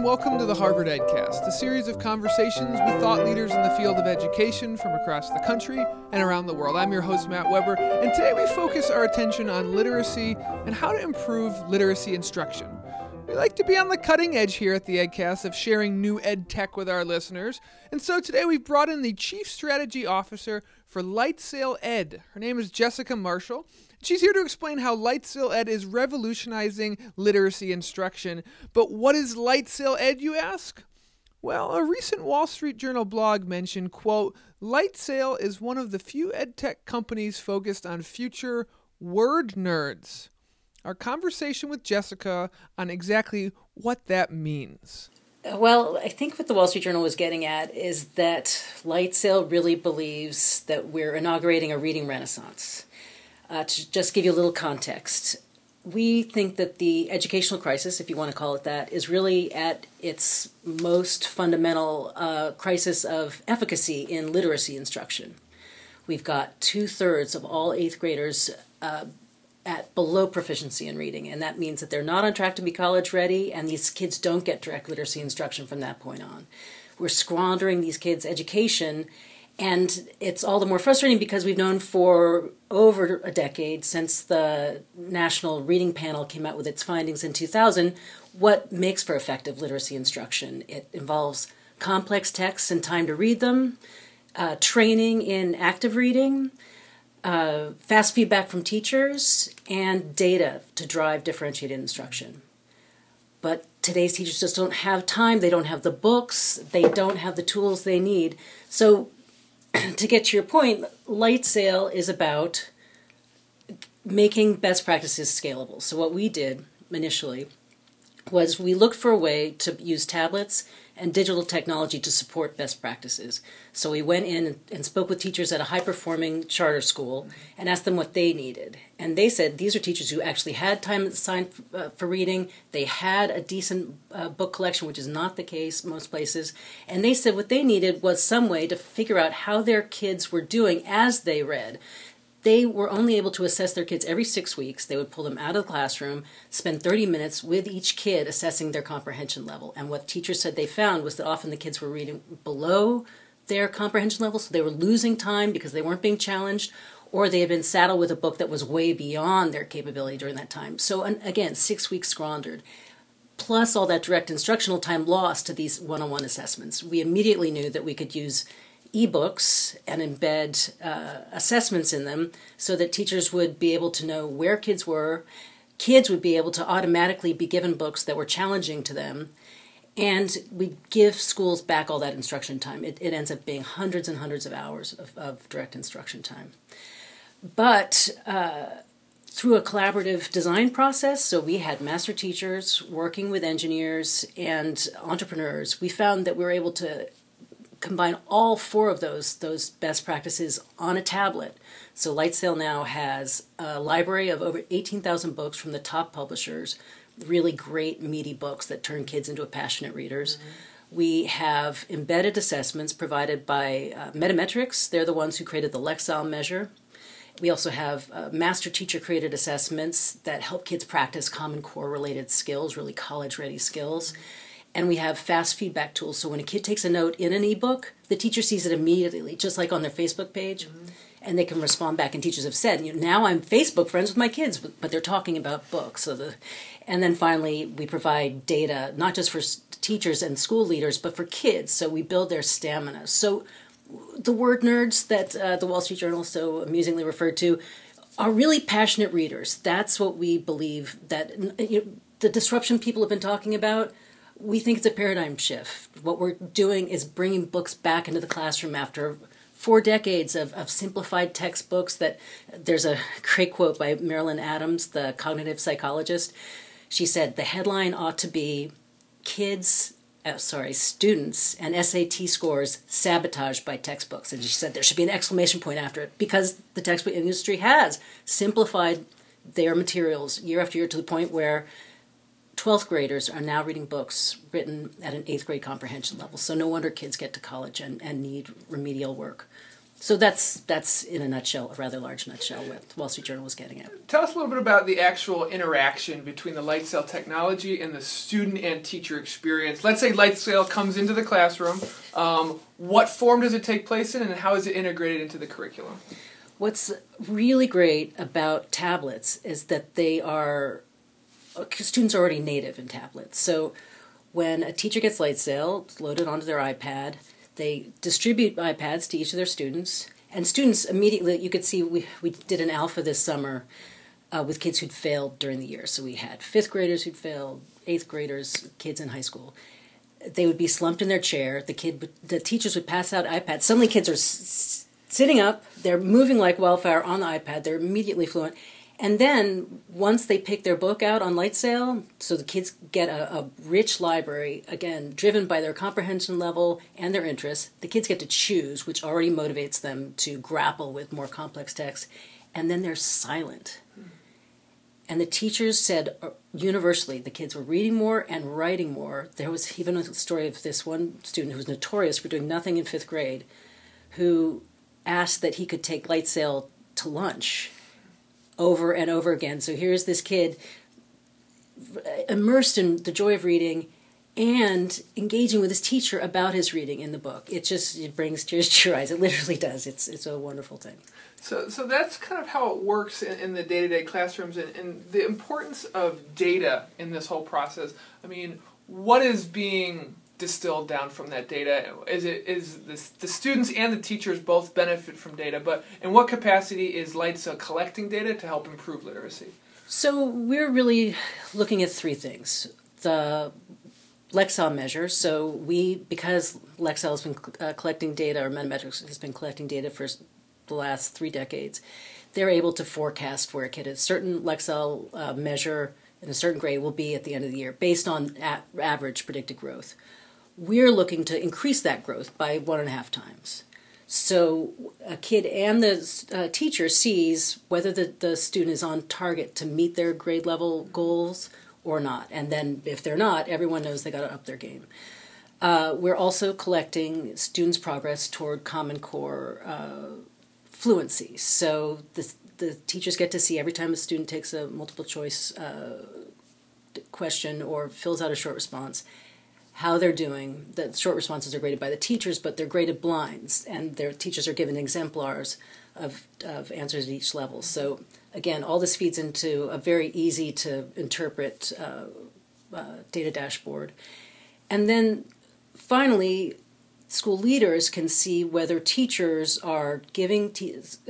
and welcome to the Harvard EdCast, a series of conversations with thought leaders in the field of education from across the country and around the world. I'm your host, Matt Weber, and today we focus our attention on literacy and how to improve literacy instruction. We like to be on the cutting edge here at the EdCast of sharing new ed tech with our listeners, and so today we've brought in the Chief Strategy Officer for Lightsail Ed. Her name is Jessica Marshall. She's here to explain how Lightsail Ed is revolutionizing literacy instruction. But what is Lightsail Ed, you ask? Well, a recent Wall Street Journal blog mentioned, quote, Lightsail is one of the few edtech companies focused on future word nerds. Our conversation with Jessica on exactly what that means. Well, I think what the Wall Street Journal was getting at is that Lightsail really believes that we're inaugurating a reading renaissance. Uh, to just give you a little context, we think that the educational crisis, if you want to call it that, is really at its most fundamental uh, crisis of efficacy in literacy instruction. We've got two thirds of all eighth graders uh, at below proficiency in reading, and that means that they're not on track to be college ready, and these kids don't get direct literacy instruction from that point on. We're squandering these kids' education and it's all the more frustrating because we've known for over a decade since the National Reading Panel came out with its findings in 2000 what makes for effective literacy instruction. It involves complex texts and time to read them, uh, training in active reading, uh, fast feedback from teachers, and data to drive differentiated instruction. But today's teachers just don't have time, they don't have the books, they don't have the tools they need. So to get to your point, Lightsail is about making best practices scalable. So what we did initially was we looked for a way to use tablets and digital technology to support best practices. So we went in and spoke with teachers at a high performing charter school and asked them what they needed. And they said these are teachers who actually had time assigned uh, for reading, they had a decent uh, book collection, which is not the case most places. And they said what they needed was some way to figure out how their kids were doing as they read they were only able to assess their kids every six weeks. They would pull them out of the classroom, spend 30 minutes with each kid assessing their comprehension level. And what teachers said they found was that often the kids were reading below their comprehension level, so they were losing time because they weren't being challenged, or they had been saddled with a book that was way beyond their capability during that time. So, again, six weeks squandered. Plus, all that direct instructional time lost to these one on one assessments. We immediately knew that we could use ebooks and embed uh, assessments in them so that teachers would be able to know where kids were. Kids would be able to automatically be given books that were challenging to them. And we give schools back all that instruction time. It, it ends up being hundreds and hundreds of hours of, of direct instruction time. But uh, through a collaborative design process, so we had master teachers working with engineers and entrepreneurs, we found that we were able to combine all four of those those best practices on a tablet. So Lightsail now has a library of over 18,000 books from the top publishers, really great meaty books that turn kids into passionate readers. Mm-hmm. We have embedded assessments provided by uh, Metametrics. They're the ones who created the Lexile measure. We also have uh, master teacher created assessments that help kids practice Common Core related skills, really college ready skills. Mm-hmm and we have fast feedback tools. So when a kid takes a note in an ebook, the teacher sees it immediately, just like on their Facebook page, mm-hmm. and they can respond back. And teachers have said, you know, now I'm Facebook friends with my kids, but, but they're talking about books. So the, and then finally, we provide data not just for teachers and school leaders, but for kids. So we build their stamina. So the word nerds that uh, the Wall Street Journal so amusingly referred to are really passionate readers. That's what we believe that you know, the disruption people have been talking about we think it's a paradigm shift. What we're doing is bringing books back into the classroom after four decades of, of simplified textbooks that there's a great quote by Marilyn Adams, the cognitive psychologist. She said the headline ought to be kids uh, sorry, students and SAT scores sabotaged by textbooks. And she said there should be an exclamation point after it because the textbook industry has simplified their materials year after year to the point where 12th graders are now reading books written at an eighth grade comprehension level. So no wonder kids get to college and, and need remedial work. So that's that's in a nutshell, a rather large nutshell, what the Wall Street Journal was getting at. Tell us a little bit about the actual interaction between the Lightsail technology and the student and teacher experience. Let's say Lightsail comes into the classroom. Um, what form does it take place in, and how is it integrated into the curriculum? What's really great about tablets is that they are students are already native in tablets. So when a teacher gets LightSail, loaded onto their iPad they distribute iPads to each of their students, and students immediately, you could see we, we did an alpha this summer uh, with kids who'd failed during the year. So we had fifth graders who'd failed, eighth graders, kids in high school. They would be slumped in their chair. The kid, the teachers would pass out iPads. Suddenly, kids are s- sitting up. They're moving like wildfire on the iPad. They're immediately fluent, and then once they pick their book out on LightSail, so the kids get a, a, rich library, again, driven by their comprehension level and their interests, the kids get to choose, which already motivates them to grapple with more complex texts, and then they're silent. And the teachers said uh, universally the kids were reading more and writing more. There was even a story of this one student who was notorious for doing nothing in fifth grade, who asked that he could take LightSail to lunch over and over again. So here's this kid immersed in the joy of reading and engaging with his teacher about his reading in the book. It just it brings tears to your eyes. It literally does. It's it's a wonderful thing. So, so that's kind of how it works in, in the day to day classrooms and, and the importance of data in this whole process. I mean, what is being distilled down from that data? Is it is the students and the teachers both benefit from data, but in what capacity is LightSail collecting data to help improve literacy? So we're really looking at three things: the Lexile measure. So we because Lexile has been uh, collecting data, or Metametrics has been collecting data for the last three decades. They're able to forecast where a kid is. Certain Lexile uh, measure in a certain grade will be at the end of the year based on average predicted growth we're looking to increase that growth by one and a half times. So a kid and the uh, teacher sees whether the, the student is on target to meet their grade level goals or not. And then if they're not, everyone knows they got to up their game. Uh, we're also collecting students' progress toward Common Core uh, fluency. So the, the teachers get to see every time a student takes a multiple choice uh, question or fills out a short response how they're doing. The short responses are graded by the teachers, but they're graded blinds, and their teachers are given exemplars of, of answers at each level. So again, all this feeds into a very easy to interpret uh, uh, data dashboard. And then finally, school leaders can see whether teachers are giving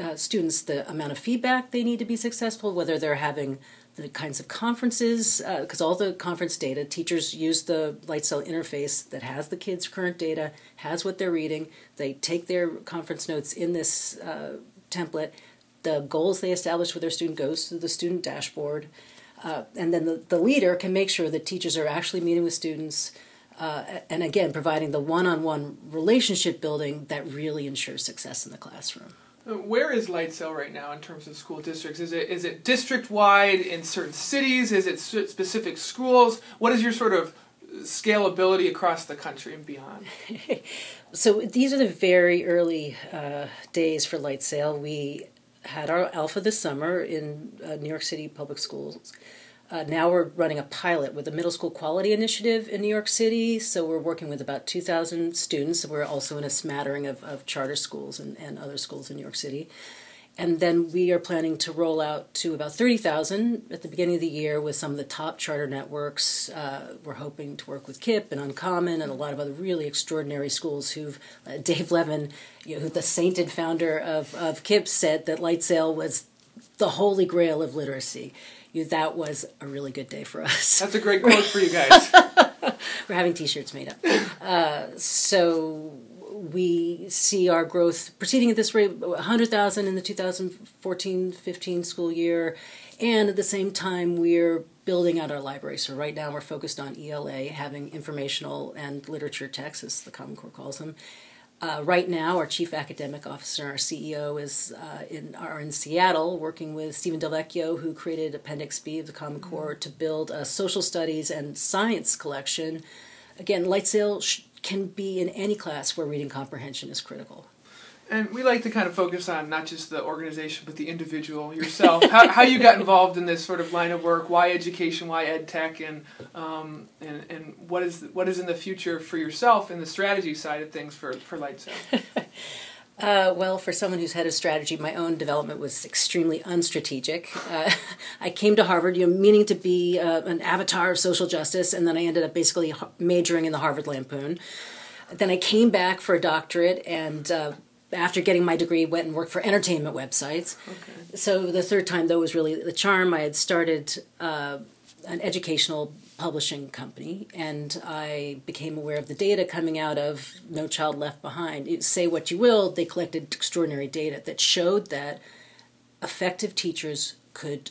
uh, students the amount of feedback they need to be successful, whether they're having the kinds of conferences, because uh, all the conference data, teachers use the LightSail interface that has the kids' current data, has what they're reading. They take their conference notes in this uh, template. The goals they establish with their student goes to the student dashboard. Uh, and then the, the leader can make sure that teachers are actually meeting with students uh, and again providing the one-on-one relationship building that really ensures success in the classroom where is light LightSail right now in terms of school districts? Is it is it district wide in certain cities? Is it specific schools? What is your sort of scalability across the country and beyond? so these are the very early uh, days for LightSail. We had our alpha this summer in uh, New York City public schools. Uh, now we're running a pilot with the Middle School Quality Initiative in New York City. So we're working with about 2,000 students. We're also in a smattering of, of charter schools and, and other schools in New York City. And then we are planning to roll out to about 30,000 at the beginning of the year with some of the top charter networks. Uh, we're hoping to work with KIPP and Uncommon and a lot of other really extraordinary schools who've, uh, Dave Levin, you know, the sainted founder of, of KIPP, said that LightSail was the holy grail of literacy you, that was a really good day for us. That's a great quote for you guys. We're having T-shirts made up. Uh, so we see our growth proceeding at this rate, 100,000 in the 2014-15 school year, and at the same time we're building out our library. So right now we're focused on ELA, having informational and literature texts, as the Common Core calls them, uh, right now, our chief academic officer, our CEO, is uh, in are in Seattle working with Stephen Del Vecchio, who created Appendix B of the Common Core to build a social studies and science collection. Again, LightSail sh- can be in any class where reading comprehension is critical. And we like to kind of focus on not just the organization, but the individual yourself. how, how you got involved in this sort of line of work? Why education? Why ed tech? And um, and and what is what is in the future for yourself in the strategy side of things for for Lightsail? Uh, well, for someone who's head of strategy, my own development was extremely unstrategic. Uh, I came to Harvard, you know, meaning to be uh, an avatar of social justice, and then I ended up basically majoring in the Harvard Lampoon. Then I came back for a doctorate, and uh, after getting my degree, went and worked for entertainment websites. Okay. So the third time, though, was really the charm. I had started uh, an educational publishing company, and I became aware of the data coming out of No Child Left Behind. say what you will, they collected extraordinary data that showed that effective teachers could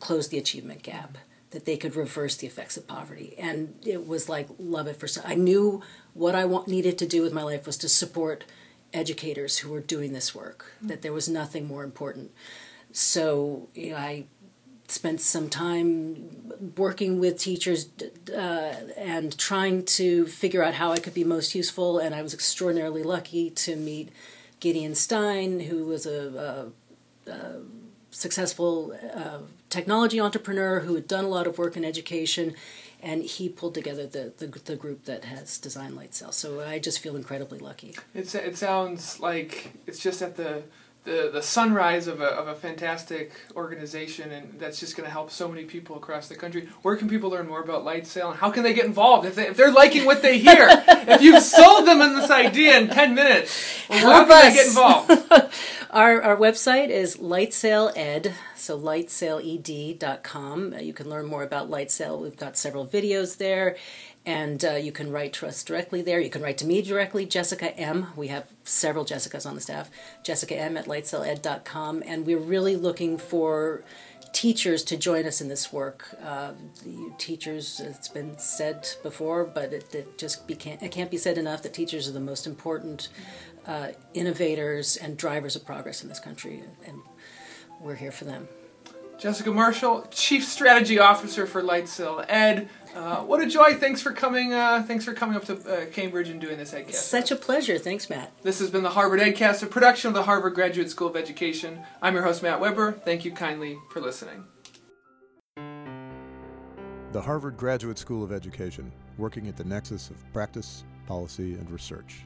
close the achievement gap, that they could reverse the effects of poverty, and it was like love at first. I knew what I want, needed to do with my life was to support educators who were doing this work. Mm-hmm. That there was nothing more important. So you know, I spent some time working with teachers uh, and trying to figure out how I could be most useful. And I was extraordinarily lucky to meet Gideon Stein, who was a, a, a successful uh, technology entrepreneur who had done a lot of work in education. And he pulled together the, the, the group that has designed Lightsail. So I just feel incredibly lucky. It's, it sounds like it's just at the the the sunrise of a of a fantastic organization, and that's just going to help so many people across the country. Where can people learn more about Lightsail, and how can they get involved if they if they're liking what they hear? if you've sold them on this idea in ten minutes, well, how can they get involved? our our website is Lightsail Ed, so lightsailed.com. You can learn more about Lightsail. We've got several videos there and uh, you can write to us directly there. You can write to me directly, Jessica M. We have several Jessicas on the staff. Jessica M at lightsailedcom, and we're really looking for teachers to join us in this work. Uh, teachers, it's been said before, but it, it just became, it can't be said enough that teachers are the most important uh, innovators and drivers of progress in this country, and we're here for them. Jessica Marshall, Chief Strategy Officer for Lightsail Ed. Uh, what a joy! Thanks for coming. Uh, thanks for coming up to uh, Cambridge and doing this EdCast. Such a pleasure. Thanks, Matt. This has been the Harvard EdCast, a production of the Harvard Graduate School of Education. I'm your host, Matt Weber. Thank you kindly for listening. The Harvard Graduate School of Education, working at the nexus of practice, policy, and research.